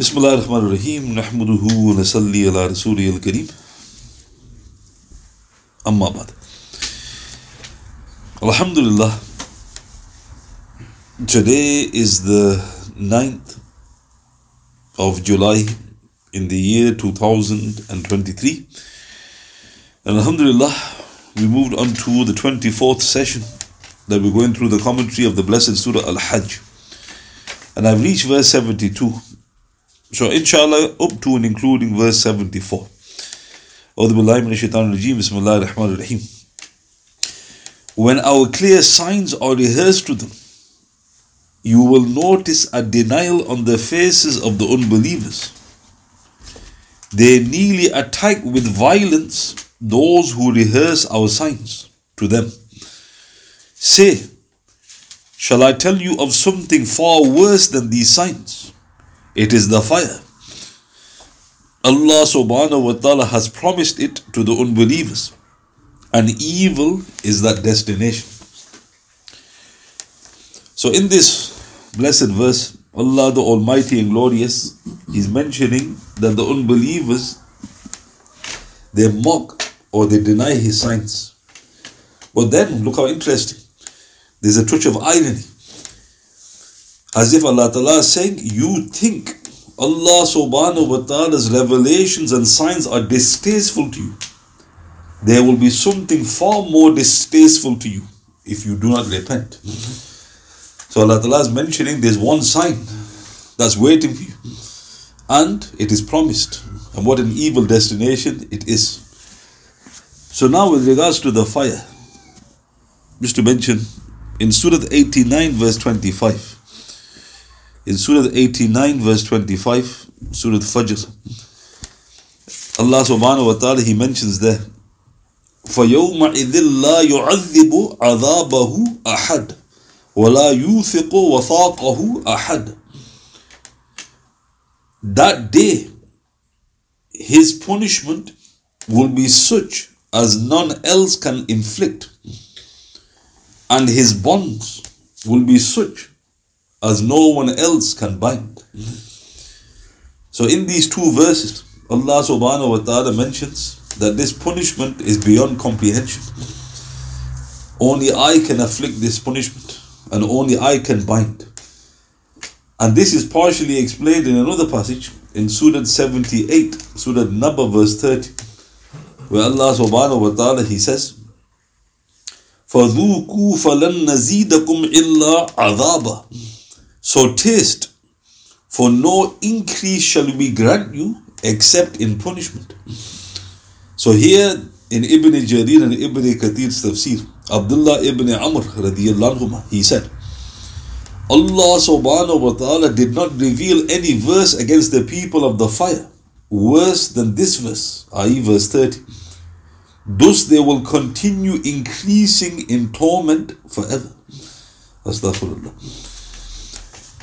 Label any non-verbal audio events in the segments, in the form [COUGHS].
بسم الله الرحمن الرحيم نحمده ونصلي على رسوله الكريم أما بعد Alhamdulillah Today is the 9th of July in the year 2023 and Alhamdulillah we moved on to the 24th session that we're going through the commentary of the blessed Surah Al-Hajj and I've reached verse 72 so inshallah up to and including verse 74. When our clear signs are rehearsed to them, you will notice a denial on the faces of the unbelievers. They nearly attack with violence those who rehearse our signs to them. Say, Shall I tell you of something far worse than these signs? It is the fire. Allah subhanahu wa ta'ala has promised it to the unbelievers, and evil is that destination. So, in this blessed verse, Allah the Almighty and Glorious is mentioning that the unbelievers they mock or they deny His signs. But then, look how interesting. There's a touch of irony. As if Allah Ta'ala is saying, You think Allah subhanahu wa ta'ala's revelations and signs are distasteful to you. There will be something far more distasteful to you if you do not repent. So Allah Ta'ala is mentioning there's one sign that's waiting for you. And it is promised. And what an evil destination it is. So now with regards to the fire, just to mention in Surah 89 verse 25 In Surah 89 verse 25, Surah Fajr, Allah subhanahu wa ta'ala he mentions there, فَيَوْمَئِذٍ لَا يُعَذِّبُ عَذَابَهُ أَحَدٌ وَلَا يُوثِقُ وَثَاقَهُ أَحَدٌ That day, his punishment will be such as none else can inflict, and his bonds will be such as no one else can bind. So, in these two verses, Allah subhanahu wa ta'ala mentions that this punishment is beyond comprehension. Only I can afflict this punishment, and only I can bind. And this is partially explained in another passage in Surah 78, Surah Naba, verse 30, where Allah subhanahu wa ta'ala He says, فَذُوقُوا فَلَن نَزِيدَكُمْ إِلَّا عَذَابًا so taste, for no increase shall we grant you except in punishment. So here in Ibn Jarir and Ibn Kathir's tafsir, Abdullah ibn Amr radiallahu anhu, he said, Allah subhanahu wa ta'ala did not reveal any verse against the people of the fire worse than this verse, i.e. verse 30. Thus they will continue increasing in torment forever. Astaghfirullah.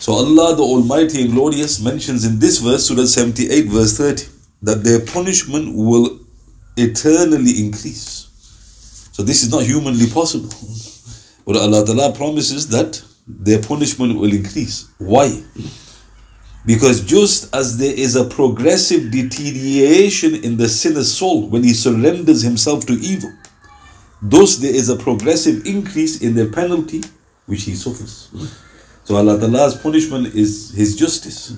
So Allah the Almighty and Glorious mentions in this verse, Surah 78, verse 30, that their punishment will eternally increase. So this is not humanly possible. [LAUGHS] But Allah Ta'ala promises that their punishment will increase. Why? Because just as there is a progressive deterioration in the sinner's soul when he surrenders himself to evil, thus there is a progressive increase in the penalty which he suffers. So Allah Ta'ala's punishment is His justice.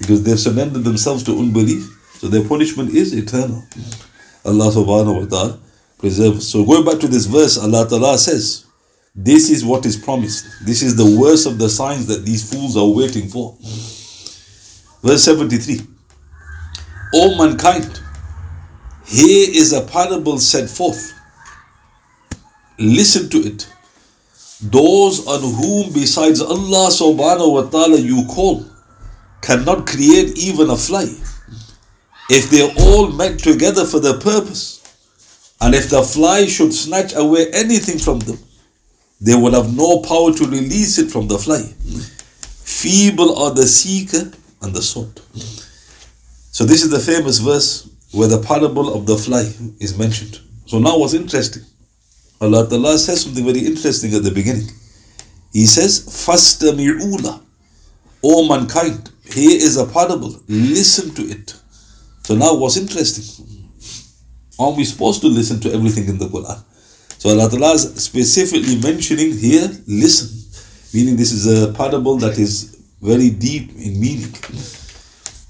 Because they've surrendered themselves to unbelief. So their punishment is eternal. Allah subhanahu wa ta'ala preserves. So going back to this verse, Allah Ta'ala says, This is what is promised. This is the worst of the signs that these fools are waiting for. Verse 73. O mankind, here is a parable set forth. Listen to it those on whom besides Allah subhanahu wa ta'ala you call cannot create even a fly. If they all met together for the purpose, and if the fly should snatch away anything from them, they will have no power to release it from the fly. Feeble are the seeker and the sought. So this is the famous verse where the parable of the fly is mentioned. So now what's interesting? Allah Ta'ala says something very interesting at the beginning. He says, Fastami'ula, O mankind, here is a parable, listen to it. So now what's interesting? Are we supposed to listen to everything in the Quran? So Allah Ta'ala is specifically mentioning here, listen. Meaning this is a parable that is very deep in meaning.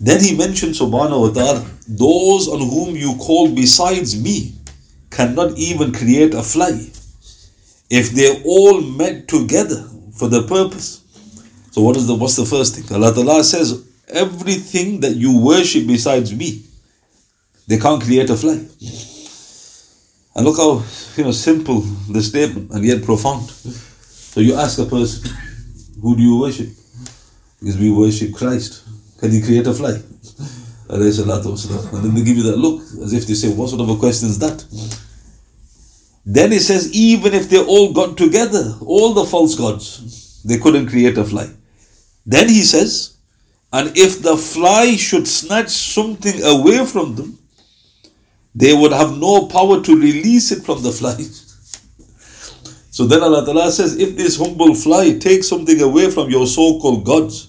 Then he mentions subhanahu wa ta'ala, those on whom you call besides me cannot even create a fly. If they all met together for the purpose. So what is the what's the first thing? Allah Ta'ala says, everything that you worship besides me, they can't create a fly. And look how you know simple the statement and yet profound. So you ask a person, who do you worship? Because we worship Christ. Can he create a fly? And then they give you that look as if they say, What sort of a question is that? Then he says, even if they all got together, all the false gods, they couldn't create a fly. Then he says, and if the fly should snatch something away from them, they would have no power to release it from the fly. [LAUGHS] So then Allah Ta'ala says, if this humble fly takes something away from your so-called gods,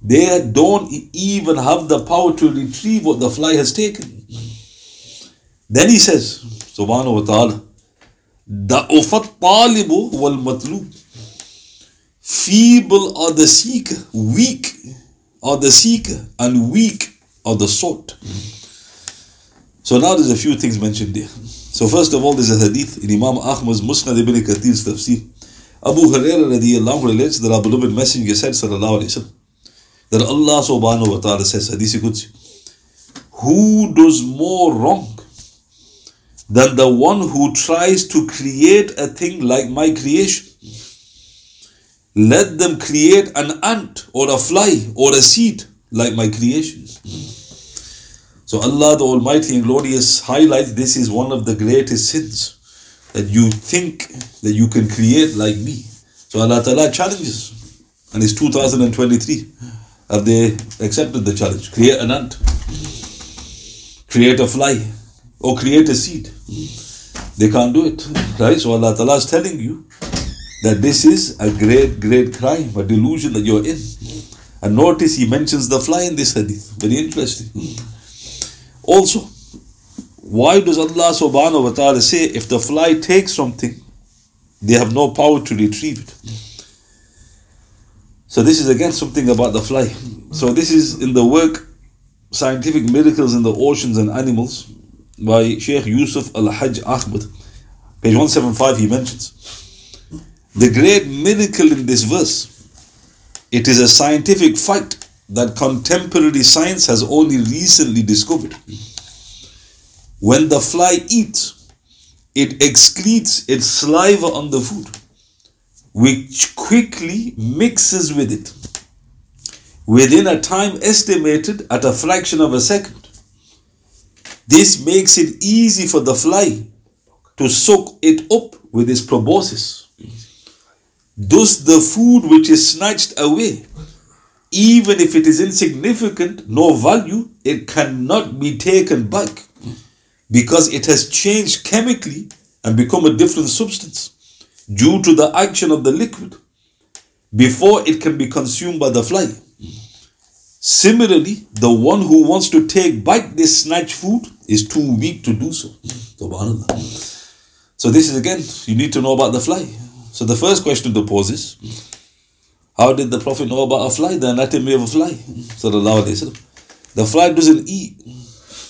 they don't even have the power to retrieve what the fly has taken. Then he says, Subhanahu wa ta'ala, Talibu wal matlub. Feeble are the seeker, weak are the seeker, and weak are the sought. So now there's a few things mentioned there. So first of all, there's a hadith in Imam Ahmad's Musnad ibn Kathir's tafsir. Abu Hurairah radiallahu relates that our beloved messenger said sallallahu alayhi wa that Allah subhanahu wa ta'ala says, Hadith Qudsi, who does more wrong than the one who tries to create a thing like my creation? Let them create an ant or a fly or a seed like my creation. So Allah the Almighty and Glorious highlights this is one of the greatest sins that you think that you can create like me. So Allah Ta'ala challenges and it's 2023. Have they accepted the challenge? Create an ant, create a fly, or create a seed. They can't do it. Right? So Allah Ta'ala is telling you that this is a great, great crime, a delusion that you're in. And notice he mentions the fly in this hadith. Very interesting. Also, why does Allah subhanahu wa ta'ala say if the fly takes something, they have no power to retrieve it? So this is again something about the fly. So this is in the work Scientific Miracles in the Oceans and Animals by Sheikh Yusuf Al-Hajj Ahmad. Page 175 he mentions. The great miracle in this verse, it is a scientific fact that contemporary science has only recently discovered. When the fly eats, it excretes its saliva on the food which quickly mixes with it within a time estimated at a fraction of a second. This makes it easy for the fly to soak it up with its proboscis. Thus, the food which is snatched away, even if it is insignificant, no value, it cannot be taken back because it has changed chemically and become a different substance due to the action of the liquid before it can be consumed by the fly. Similarly, the one who wants to take bite this snatch food is too weak to do so. So this is again, you need to know about the fly. So the first question to pose is, how did the Prophet know about a fly, the anatomy of a fly? The fly doesn't eat.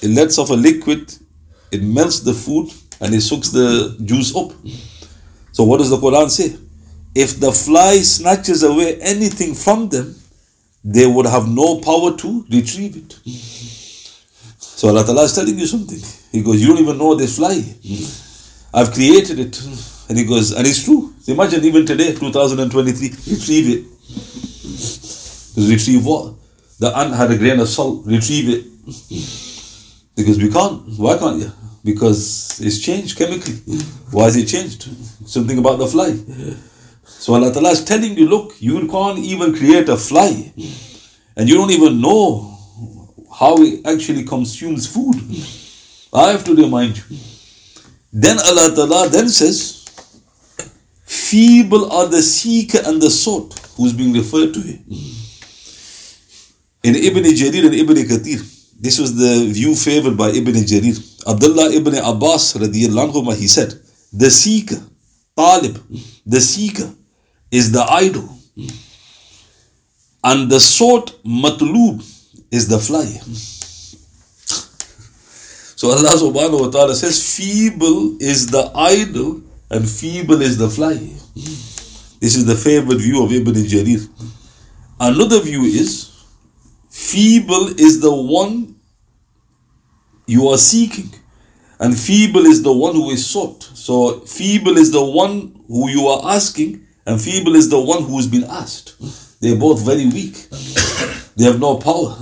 It lets off a liquid, it melts the food, and it soaks the juice up. So what does the Quran say? If the fly snatches away anything from them, they would have no power to retrieve it. So Allah Ta'ala is telling you something. He goes, You don't even know this fly. I've created it. And he goes, and it's true. So imagine even today, 2023, retrieve it. Retrieve what? The ant had a grain of salt, retrieve it. Because we can't. Why can't you? because it's changed chemically. Why is it changed? Something about the fly. So Allah Ta'ala is telling you, look, you can't even create a fly. And you don't even know how it actually consumes food. I have to remind you. Then Allah Ta'ala then says, feeble are the seeker and the sought, who's being referred to here. In Ibn Jarir and Ibn Kathir, this was the view favored by Ibn Jarir. Abdullah ibn Abbas anhu, he said, the seeker, talib, the seeker is the idol. And the sought matlub is the fly. So Allah subhanahu wa ta'ala says, feeble is the idol and feeble is the fly. This is the favorite view of Ibn Jarir. Another view is, feeble is the one you are seeking. And feeble is the one who is sought. So feeble is the one who you are asking, and feeble is the one who has been asked. They're both very weak. [COUGHS] They have no power.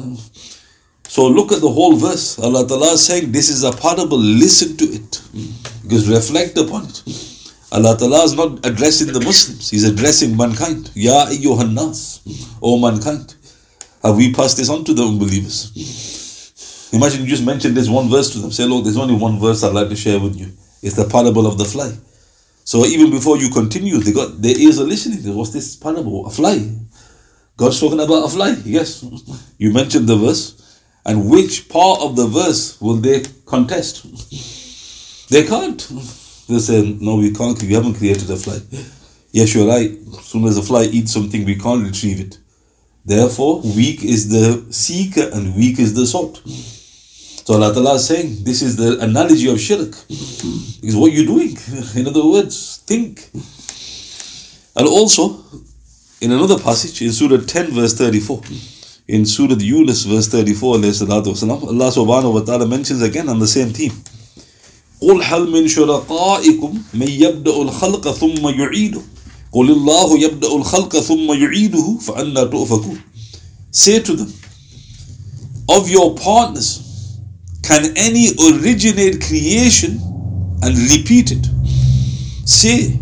So look at the whole verse. Allah Ta'ala is saying this is a parable, listen to it. Because reflect upon it. Allah Ta'ala is not addressing the Muslims, He's addressing mankind. Ya ayyuhan O mankind. Have we passed this on to the unbelievers? Imagine you just mentioned this one verse to them. Say, look, there's only one verse I'd like to share with you. It's the parable of the fly. So even before you continue, they got their ears are listening. What's this parable? A fly. God's talking about a fly. Yes. You mentioned the verse. And which part of the verse will they contest? They can't. They say, no, we can't. We haven't created a fly. Yes, you're right. As soon as a fly eats something, we can't retrieve it. Therefore, weak is the seeker and weak is the sought. So Allah Ta'ala is saying this is the analogy of shirk. Is what you're doing. [LAUGHS] In other words, think. And also, in another passage, in Surah 10, verse 34, in Surah Yunus, verse 34, Allah subhanahu wa ta'ala mentions again on the same theme. قل هل من شركائكم من يبدأ الخلق ثم يعيده قل الله يبدأ الخلق ثم يعيده فأنا تؤفكون Say to them, of your partners, can any originate creation and repeat it? Say,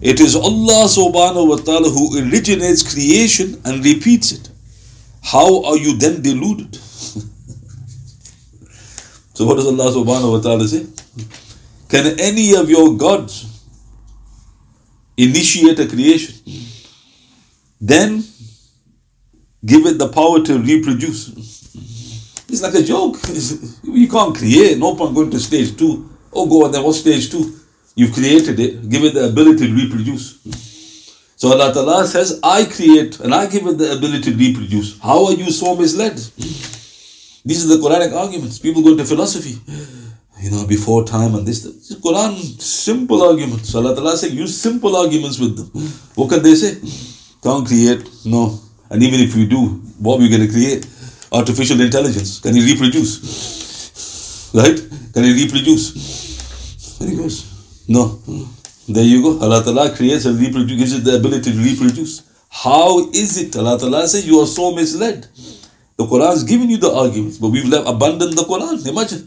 it is Allah subhanahu wa ta'ala who originates creation and repeats it. How are you then deluded? [LAUGHS] so what does Allah subhanahu wa ta'ala say? Can any of your gods initiate a creation? Then give it the power to reproduce. It's like a joke. [LAUGHS] you can't create. No point going to stage two. Oh, go on then. What's stage two? You've created it. Give it the ability to reproduce. So Allah Ta'ala says, I create and I give it the ability to reproduce. How are you so misled? These are the Quranic arguments. People go into philosophy. You know, before time and this. this Quran, simple arguments. Allah Ta'ala says, use simple arguments with them. What can they say? Can't create. No. And even if we do, what are we going to create? Artificial intelligence? Can he reproduce? Right? Can he reproduce? And he goes, No. There you go. Allah Ta'ala creates and reproduces, gives it the ability to reproduce. How is it? Allah Ta'ala says you are so misled. The Quran is giving you the arguments, but we've left, abandoned the Quran. Imagine.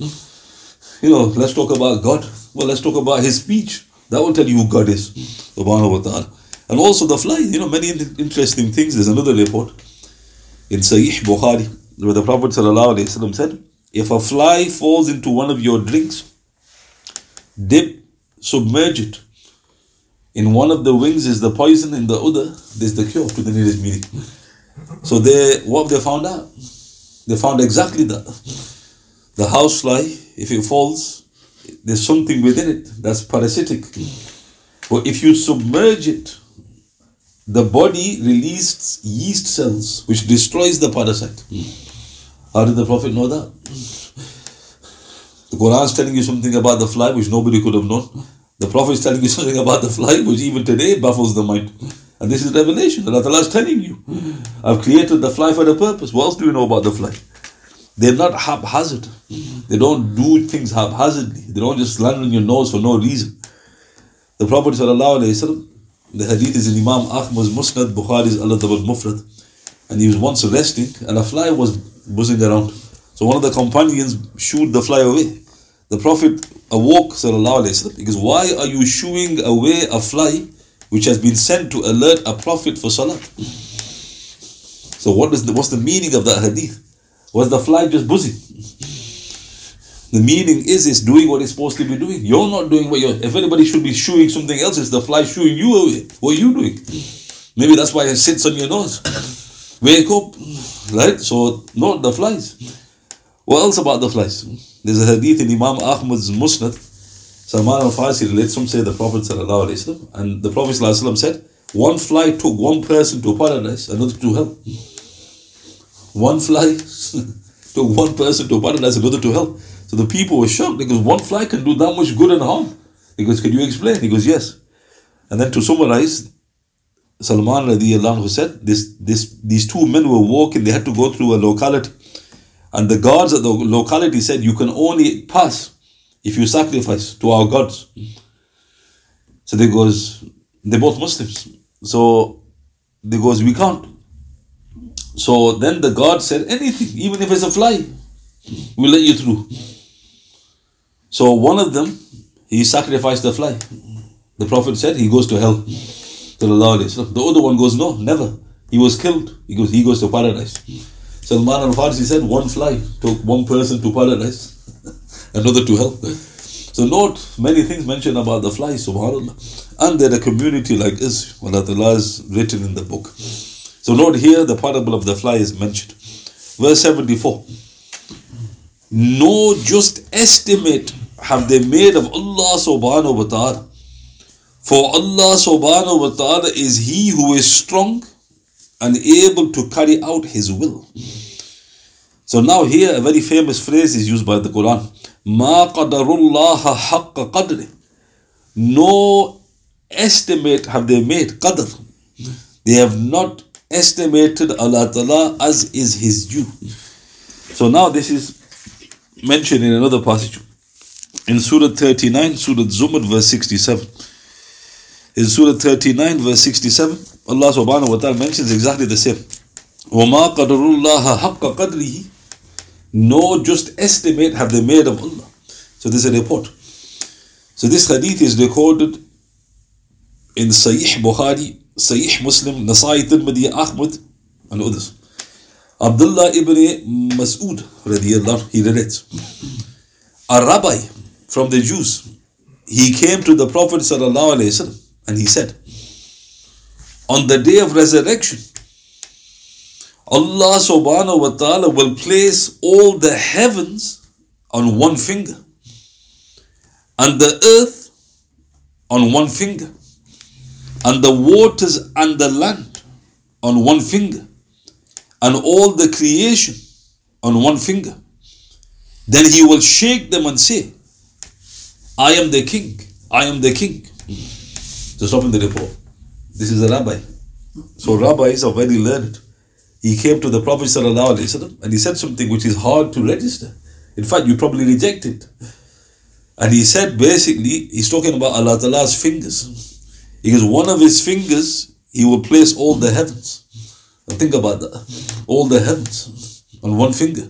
You know, let's talk about God. Well, let's talk about His speech. That will tell you who God is. And also the fly, you know, many interesting things. There's another report in Sahih Bukhari where the Prophet said, If a fly falls into one of your drinks, dip, submerge it. In one of the wings is the poison, in the other, there's the cure to the nearest meaning. [LAUGHS] So they what they found out? They found exactly that. The housefly, if it falls, there's something within it that's parasitic. But if you submerge it the body releases yeast cells which destroys the parasite. How did the Prophet know that? The Quran is telling you something about the fly which nobody could have known. The Prophet is telling you [LAUGHS] something about the fly which even today baffles the mind. And this is revelation. that Allah is telling you. I've created the fly for the purpose. What else do you know about the fly? They're not haphazard. They don't do things haphazardly. They don't just land on your nose for no reason. The Prophet the hadith is in Imam Ahmad's Musnad, Bukhari's Al Mufrad. And he was once resting and a fly was buzzing around. So one of the companions shooed the fly away. The Prophet awoke, sallallahu alayhi wasallam, because why are you shooing away a fly which has been sent to alert a prophet for salat? So what is the, what's the meaning of that hadith? Was the fly just buzzing? The meaning is it's doing what it's supposed to be doing. You're not doing what you're. If anybody should be shooing something else, it's the fly shooing you away. What are you doing? Maybe that's why it sits on your nose. Wake up. Right? So, note the flies. What else about the flies? There's a hadith in Imam Ahmad's Musnad. Salman al Farsi relates, some say the Prophet and the Prophet said, one fly took one person to paradise, another to hell. One fly [LAUGHS] took one person to paradise, another to hell. So the people were shocked because one fly can do that much good and harm. He goes, Can you explain? He goes, Yes. And then to summarize, Salman radiallahu said, this, this, these two men were walking, they had to go through a locality. And the guards at the locality said, You can only pass if you sacrifice to our gods. So they goes, they're both Muslims. So they goes, We can't. So then the God said, Anything, even if it's a fly, we'll let you through. So one of them, he sacrificed the fly. The Prophet said he goes to hell. To the other one goes, No, never. He was killed. He goes, he goes to paradise. Salman al Farsi said one fly took one person to paradise, [LAUGHS] another to hell. So note many things mentioned about the fly, subhanAllah. And they're a community like us, what Allah is written in the book. So note here the parable of the fly is mentioned. Verse 74. No just estimate have they made of Allah subhanahu wa ta'ala. For Allah subhanahu wa ta'ala is He who is strong and able to carry out His will. So now here a very famous phrase is used by the Quran. Ma qadarullaha haqqa qadri. No estimate have they made qadr. They have not estimated Allah Ta'ala as is His due. So now this is mentioned in another passage. In Surah 39, Surah Zumar, verse 67 In Surah 39, verse 67, Allah subhanahu wa ta'ala mentions exactly the same. وَمَا قَدَرُ اللَّهَ حَقَّ قَدْرِهِ No just estimate have they made of Allah. So this is a report. So this hadith is recorded in Sahih Bukhari, Sahih Muslim, Nasai Tirmidhi, Ahmad, and others. Abdullah ibn Mas'ud, radiallahu, he relates. A rabbi from the Jews, he came to the Prophet sallallahu alaihi wasallam and he said, On the day of resurrection, Allah subhanahu wa ta'ala will place all the heavens on one finger and the earth on one finger and the waters and the land on one finger and all the creation on one finger. Then he will shake them and say, I am the king, I am the king. So stop the report. This is a rabbi. So rabbis are very learned. He came to the Prophet and he said something which is hard to register. In fact, you probably reject it. And he said basically, he's talking about Allah Ta'ala's fingers. Because one of his fingers, he will place all the heavens. Now think about that. All the heavens on one finger.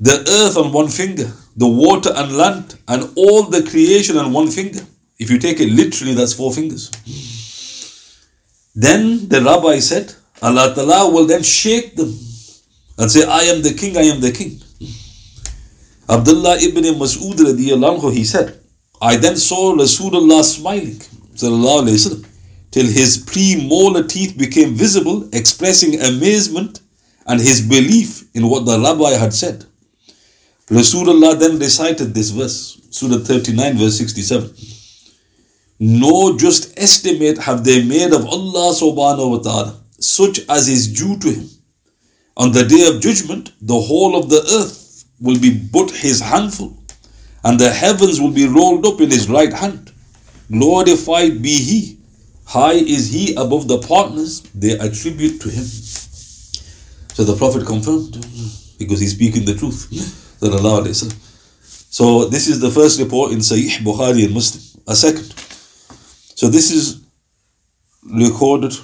The earth on one finger. The water and land and all the creation on one finger. If you take it literally, that's four fingers. Then the rabbi said, Allah Ta'ala will then shake them and say, I am the king, I am the king. Abdullah ibn Mas'ud radiallahu he said, I then saw Rasulullah smiling, sallallahu till his premolar teeth became visible, expressing amazement and his belief in what the rabbi had said. Rasulullah then recited this verse, Surah 39, verse 67. No just estimate have they made of Allah subhanahu wa ta'ala, such as is due to him. On the day of judgment, the whole of the earth will be but his handful, and the heavens will be rolled up in his right hand. Glorified be he, high is he above the partners they attribute to him. So the Prophet confirmed, because he's speaking the truth. So this is the first report in Sahih Bukhari and Muslim. A second. So this is recorded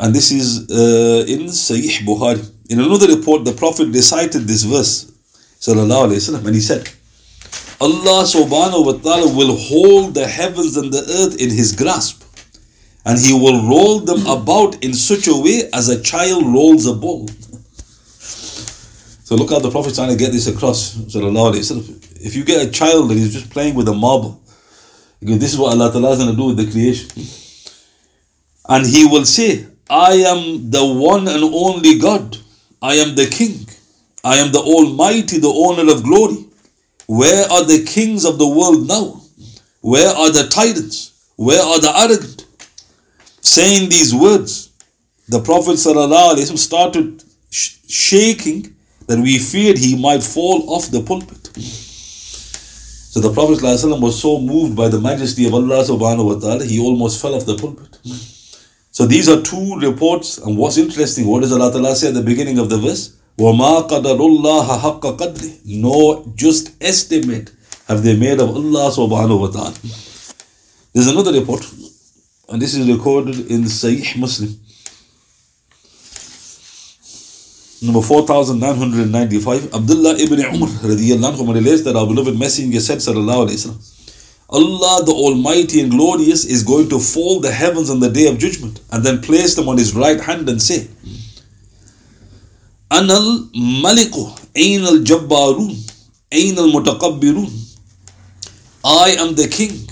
and this is uh, in Sahih Bukhari. In another report, the Prophet recited this verse, sallallahu alaihi wasallam, and he said, Allah subhanahu wa ta'ala will hold the heavens and the earth in his grasp, and he will roll them about in such a way as a child rolls a ball. So look how the Prophet trying to get this across. If you get a child that is just playing with a marble, this is what Allah Ta'ala is going to do with the creation. And He will say, I am the one and only God. I am the King. I am the Almighty, the owner of glory. Where are the kings of the world now? Where are the tyrants? Where are the arrogant? Saying these words, the Prophet ﷺ started sh- shaking that we feared he might fall off the pulpit. So the Prophet ﷺ was so moved by the majesty of Allah subhanahu wa ta'ala, he almost fell off the pulpit. So these are two reports, and what's interesting, what does Allah Ta'ala say at the beginning of the verse? وَمَا قَدَرُ اللَّهَ حَقَّ قَدْرِ No just estimate have they made of Allah subhanahu wa ta'ala. There's another report, and this is recorded in Sahih Muslim. Number 4995, Abdullah ibn Umar anhu relates that our beloved messenger said sallallahu alayhi wa Allah the Almighty and Glorious is going to fold the heavens on the day of judgment and then place them on his right hand and say, Anal Maliku, Ain al Jabbarun, Ain al. I am the king.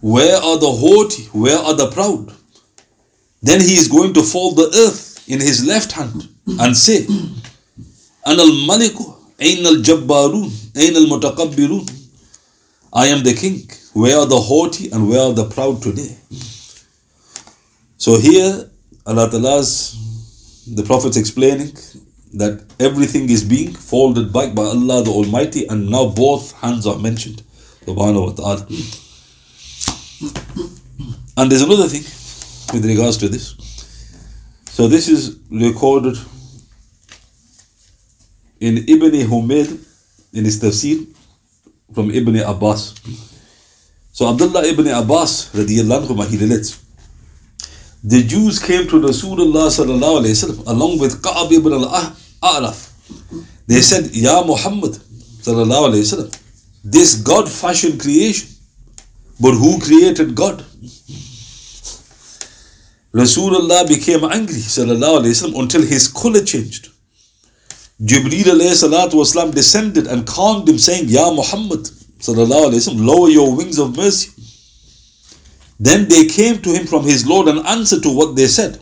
Where are the haughty? Where are the proud? Then he is going to fold the earth in his left hand and say, Anal Maliku, Ain al Jabbarun, Ain al Mutakabbirun. I am the king. Where are the haughty and where are the proud today? So here, Allah Ta'ala's, the Prophet's explaining that everything is being folded back by Allah the Almighty and now both hands are mentioned. Subhanahu wa ta'ala. And there's another thing with regards to this. So this is recorded in Ibn Humayd in his tafsir from Ibn Abbas. So Abdullah ibn Abbas radiallahu anhu, he relates. The Jews came to Rasulullah sallallahu alayhi wasallam along with Ka'ab ibn al-Ashraf. They said, Ya Muhammad sallallahu alayhi wasallam, this God fashioned creation, but who created God? Rasulullah became angry sallallahu alayhi wasallam until his color changed. Jibreel alayhi salatu wasalam descended and calmed him saying, Ya Muhammad sallallahu alayhi wasallam, lower your wings of mercy. Then they came to him from his Lord and answered to what they said.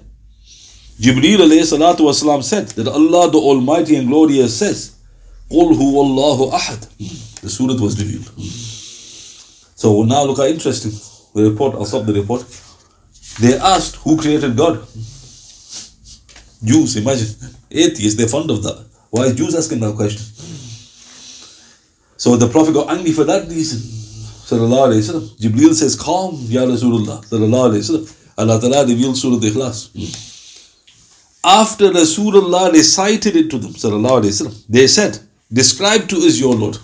Jibreel alayhi salatu wasalam said that Allah the Almighty and Glorious says, قُلْ هُوَ اللَّهُ أَحَدٌ The surah was revealed. So now look how interesting. The report, I'll stop the report. They asked, who created God? Jews, imagine. Atheists, they're fond of that. Why is Jews asking that question? So the Prophet got angry for that reason. Sallallahu Alaihi Wasallam. Jibreel says, Calm, Ya Rasulullah. Sallallahu Alaihi Wasallam. Allah Ta'ala revealed Surah Ikhlas. After Rasulullah recited it to them, Sallallahu Alaihi Wasallam, they said, Describe to us your Lord.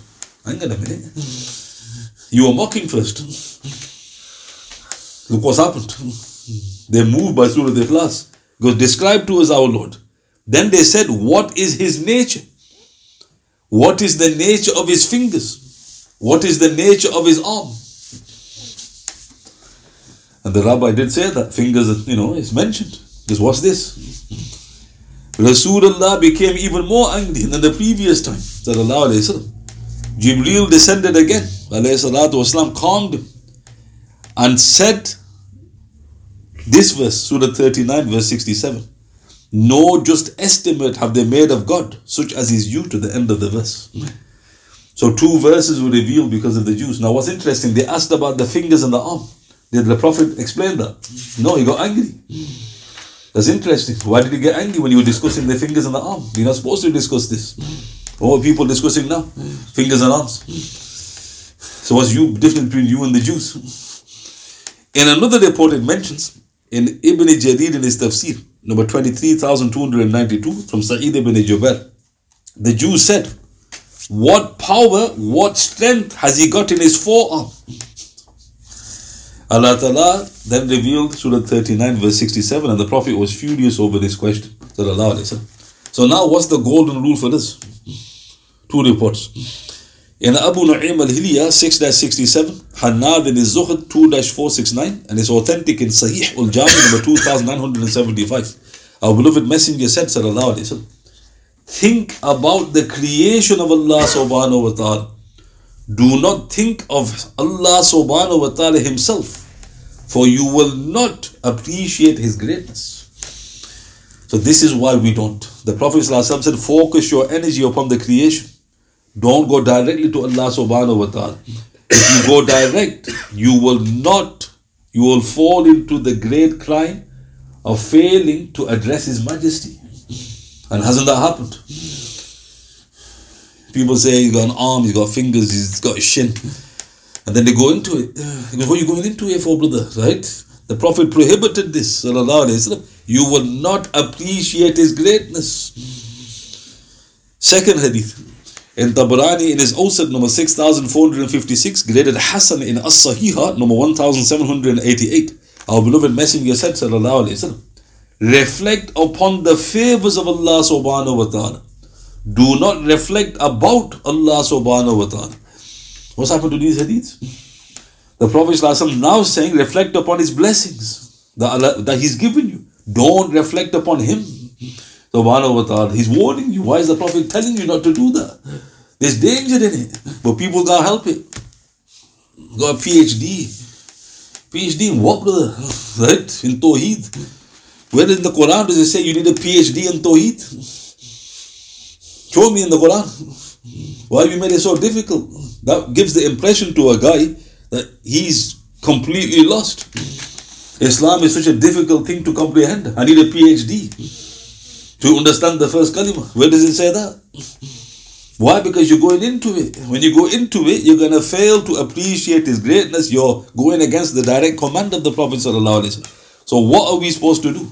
Hang on a minute. You were mocking first. Look what's happened. They moved by Surah Ikhlas. Because describe to us our Lord. Then they said, What is his nature? What is the nature of his fingers? What is the nature of his arm? And the rabbi did say that fingers, you know, is mentioned. Because what's this? Rasulullah became even more angry than the previous time. Jibreel descended again. Wasalam, calmed him and said this verse, Surah 39, verse 67. No just estimate have they made of God, such as is due to the end of the verse. So two verses were revealed because of the Jews. Now what's interesting, they asked about the fingers and the arm. Did the Prophet explain that? No, he got angry. That's interesting. Why did he get angry when you were discussing the fingers and the arm? You're not supposed to discuss this. What are people discussing now? Fingers and arms. So what's you different between you and the Jews? In another report it mentions in Ibn Jarir in his tafsir, number 23,292 from Sa'id ibn Jubair, the Jews said, What power, what strength has he got in his forearm? Allah Ta'ala then revealed Surah 39, verse 67, and the Prophet was furious over this question. So now what's the golden rule for this? Two reports. In Abu Nu'aym al-Hilya 6-67, Hannad in his Zuhd 2-469, and it's authentic in Sahih al-Jami number 2975. Our beloved Messenger said, Sallallahu Alaihi Wasallam, Think about the creation of Allah subhanahu wa ta'ala. Do not think of Allah subhanahu wa ta'ala himself, for you will not appreciate his greatness. So this is why we don't. The Prophet said, focus your energy upon the creation. Don't go directly to Allah subhanahu wa ta'ala. If you go direct, you will not, you will fall into the great crime of failing to address His Majesty. And hasn't that happened? People say he's got an arm, he's got fingers, he's got a shin. And then they go into it. What are you going into it for, brother? Right? The Prophet prohibited this. You will not appreciate his greatness. Second hadith. In Tabarani, in his Awsat number 6456, graded Hassan in As Sahiha number 1788. Our beloved Messenger said, reflect upon the favors of Allah subhanahu wa ta'ala. Do not reflect about Allah subhanahu wa ta'ala. What's happened to these hadiths? The Prophet now saying, reflect upon his blessings that, Allah, that he's given you. Don't reflect upon him. Subhanahu wa ta'ala. He's warning you. Why is the Prophet telling you not to do that? There's danger in it. But people gotta help it. Got a PhD. PhD in what, brother? [LAUGHS] Right? In Tawheed. Where in the Quran does it say you need a PhD in Tawheed? Show me in the Quran. Why you made it so difficult? That gives the impression to a guy that he's completely lost. Islam is such a difficult thing to comprehend. I need a PhD to understand the first kalima. Where does it say that? Why? Because you're going into it. When you go into it, you're going to fail to appreciate His greatness. You're going against the direct command of the Prophet. So, what are we supposed to do?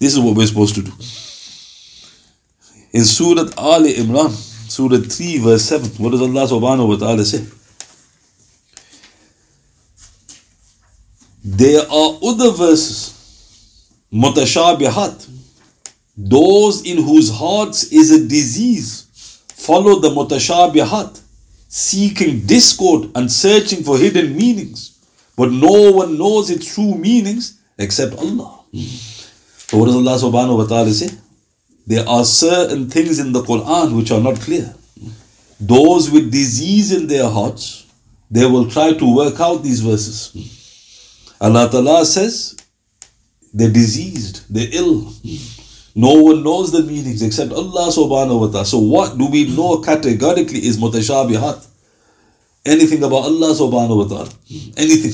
This is what we're supposed to do. In Surah Ali Imran, Surah 3, verse 7, what does Allah subhanahu wa ta'ala say? There are other verses, mutashabihat, those in whose hearts is a disease follow the mutashabihat, seeking discord and searching for hidden meanings. But no one knows its true meanings except Allah. So what does Allah subhanahu wa ta'ala say? There are certain things in the Quran which are not clear. Those with disease in their hearts, they will try to work out these verses. Allah Ta'ala says, they're diseased, they're ill. No one knows the meanings except Allah subhanahu wa ta'ala. So what do we know categorically is mutashabihat? Anything about Allah subhanahu wa ta'ala. Anything.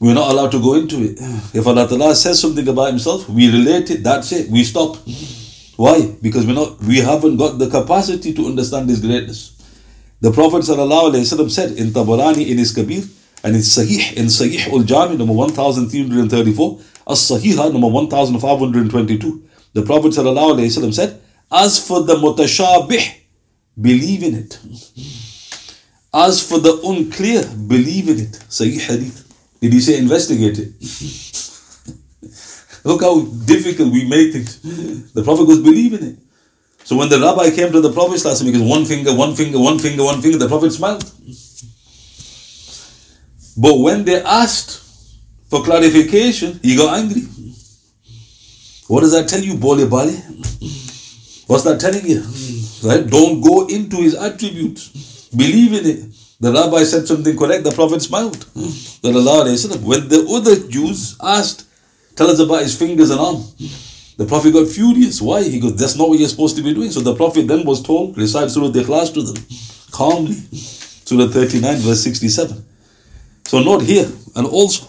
We're not allowed to go into it. If Allah ta'ala says something about himself, we relate it, that's it. We stop. Why? Because we're not we haven't got the capacity to understand his greatness. The Prophet said in Tabarani in his Kabir and in Sahih in Sahih ul Jami number 1334, As Sahiha number 1522. The Prophet ﷺ said, As for the mutashabih, believe in it. As for the unclear, believe in it. Sahih hadith. Did he say investigate it? [LAUGHS] Look how difficult we make things. The Prophet goes, believe in it. So when the rabbi came to the Prophet, he goes, one finger, one finger, one finger, one finger, the Prophet smiled. But when they asked for clarification, he got angry. What does that tell you, Bole Bale? What's that telling you? Right? Don't go into his attributes. Believe in it. The rabbi said something correct, the Prophet smiled. When the other Jews asked, Tell us about his fingers and arm. The Prophet got furious. Why? He goes, That's not what you're supposed to be doing. So the Prophet then was told, Recite Surah Ikhlas to them calmly. Surah 39, verse 67. So note here, and also,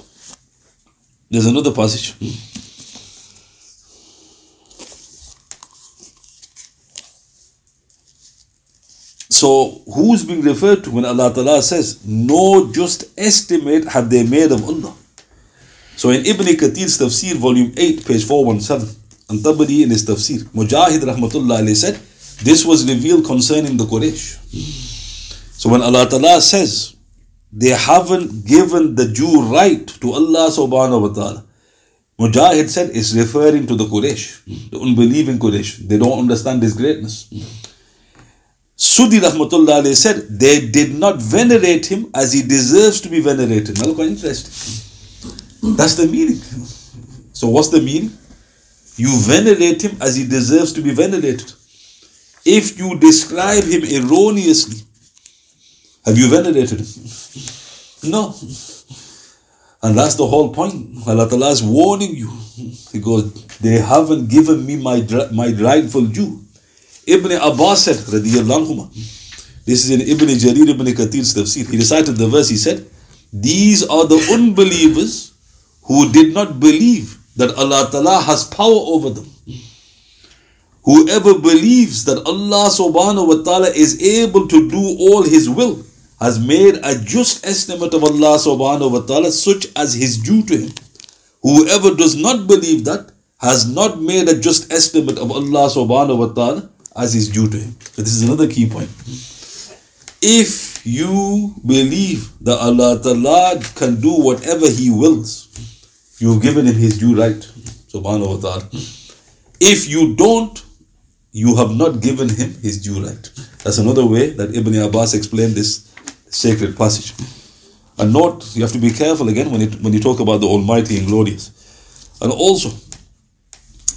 there's another passage. So, who's being referred to when Allah Ta'ala says, No just estimate have they made of Allah? So, in Ibn Kathir's Tafsir, volume 8, page 417, and Tabari in his Tafsir, Mujahid Rahmatullah said, This was revealed concerning the Quraysh. So, when Allah Ta'ala says, They haven't given the due right to Allah subhanahu wa ta'ala, Mujahid said it's referring to the Quraysh, the unbelieving Quraysh. They don't understand His greatness. Suddi Rahmatullah said they did not venerate him as he deserves to be venerated. Now, look interesting. That's the meaning. So, what's the meaning? You venerate him as he deserves to be venerated. If you describe him erroneously, have you venerated him? No. And that's the whole point. Allah Ta'ala is warning you. He goes, they haven't given me my, my rightful due. Ibn Abbas said, radiyallahu this is in Ibn Jarir ibn Kathir's tafsir. He recited the verse, he said, These are the unbelievers who did not believe that Allah Ta'ala has power over them. Whoever believes that Allah subhanahu wa ta'ala is able to do all his will has made a just estimate of Allah subhanahu wa ta'ala such as his due to him. Whoever does not believe that has not made a just estimate of Allah subhanahu wa ta'ala as is due to him. So this is another key point. If you believe that Allah ta'ala can do whatever he wills, you've given him his due right, subhanahu wa ta'ala. If you don't, you have not given him his due right. That's another way that Ibn Abbas explained this sacred passage. And note, you have to be careful again when, when you talk about the Almighty and Glorious. And also,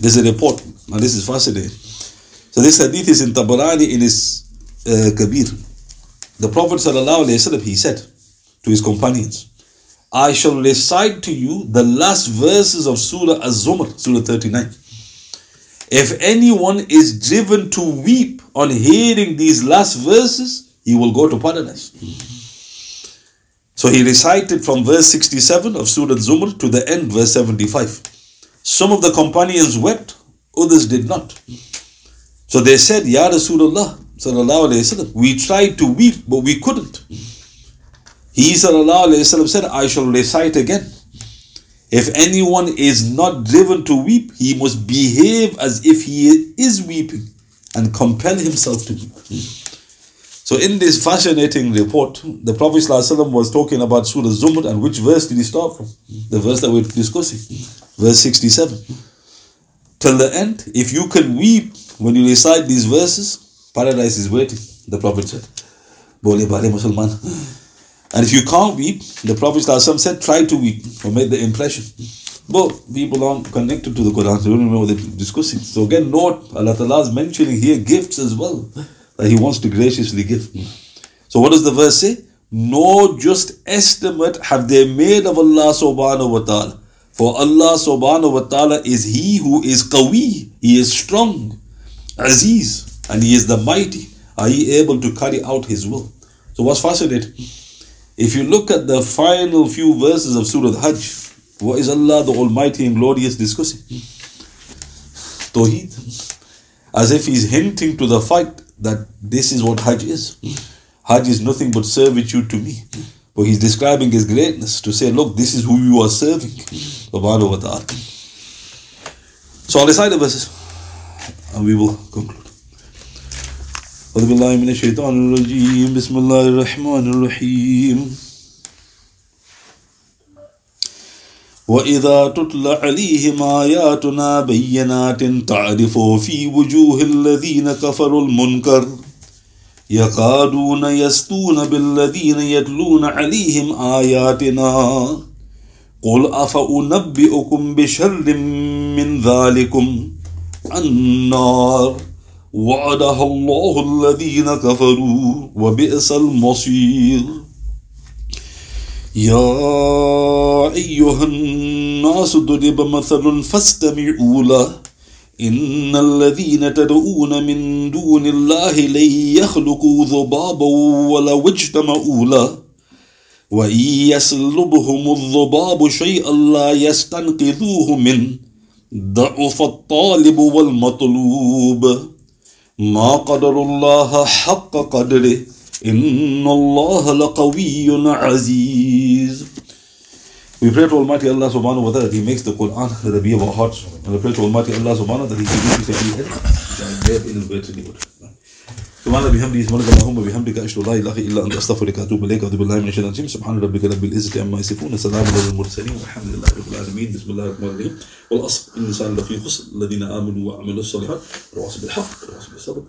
there's a report, and this is fascinating. So this hadith is in Tabarani in his uh, Kabir. The Prophet ﷺ, he said to his companions, I shall recite to you the last verses of Surah Az-Zumar, Surah 39. If anyone is driven to weep on hearing these last verses, he will go to paradise. So he recited from verse 67 of Surah Zumar to the end, verse 75. Some of the companions wept, others did not. So they said, Ya Rasulullah, sallallahu alayhi wasallam, we tried to weep, but we couldn't. He sallallahu alayhi wasallam said, I shall recite again. If anyone is not driven to weep, he must behave as if he is weeping and compel himself to weep. So in this fascinating report, the Prophet was talking about Surah Zumar and which verse did he start from? The verse that we're discussing, verse 67. Till the end, if you can weep when you recite these verses, paradise is waiting, the Prophet said. Bole bale Musliman. And if you can't weep, the Prophet said, try to weep or make the impression. But people aren't connected to the Quran, they don't know what they're discussing. So again, note Allah Ta'ala is mentioning here gifts as well that He wants to graciously give. So what does the verse say? No just estimate have they made of Allah subhanahu wa ta'ala. For Allah subhanahu wa ta'ala is He who is qawi, He is strong, aziz, and He is the mighty. Are He able to carry out His will? So what's fascinating? If you look at the final few verses of Surah Hajj, what is Allah the Almighty and Glorious discussing? Tawheed. As if He's hinting to the fact that this is what Hajj is. Hajj is nothing but servitude to me. But he's describing his greatness to say, look, this is who you are serving. Subhanahu wa ta'ala. So I'll recite the verses and we will conclude. أعوذ بالله من الشيطان الرجيم. بسم الله الرحمن الرحيم. وإذا تتلى عليهم آياتنا بينات تعرف في وجوه الذين كفروا المنكر يكادون يستون بالذين يتلون عليهم آياتنا. قل أفأنبئكم بشر من ذلكم؟ النار. وعدها الله الذين كفروا وبئس المصير. يا أيها الناس ضرب مثل فاستمعوا له. إن الذين تدعون من دون الله لن يخلقوا ذبابا ولو اجتمعوا له. وإن يسلبهم الذباب شيئا لا يستنقذوه منه. ضعف الطالب والمطلوب ما قدر الله حق قدره إن الله لقوي عزيز We pray to Almighty Allah subhanahu wa ta'ala that He makes the Quran the Rabi of our hearts. And we pray to Almighty Allah subhanahu wa ta'ala that He gives us every head in the way to the سبحان بحمده سبحانك اللهم وبحمدك أشهد أن لا إله إلا أنت أستغفرك وأتوب إليك اعوذ بالله من الشيطان الرجيم. سبحان ربك رب العزة عما يصفون سلام على المرسلين والحمد لله رب العالمين. بسم الله الرحمن الرحيم. والأصل إن الإنسان لفي خسر الذين آمنوا وعملوا الصالحات تواصوا بالحق تواصوا بالصبر.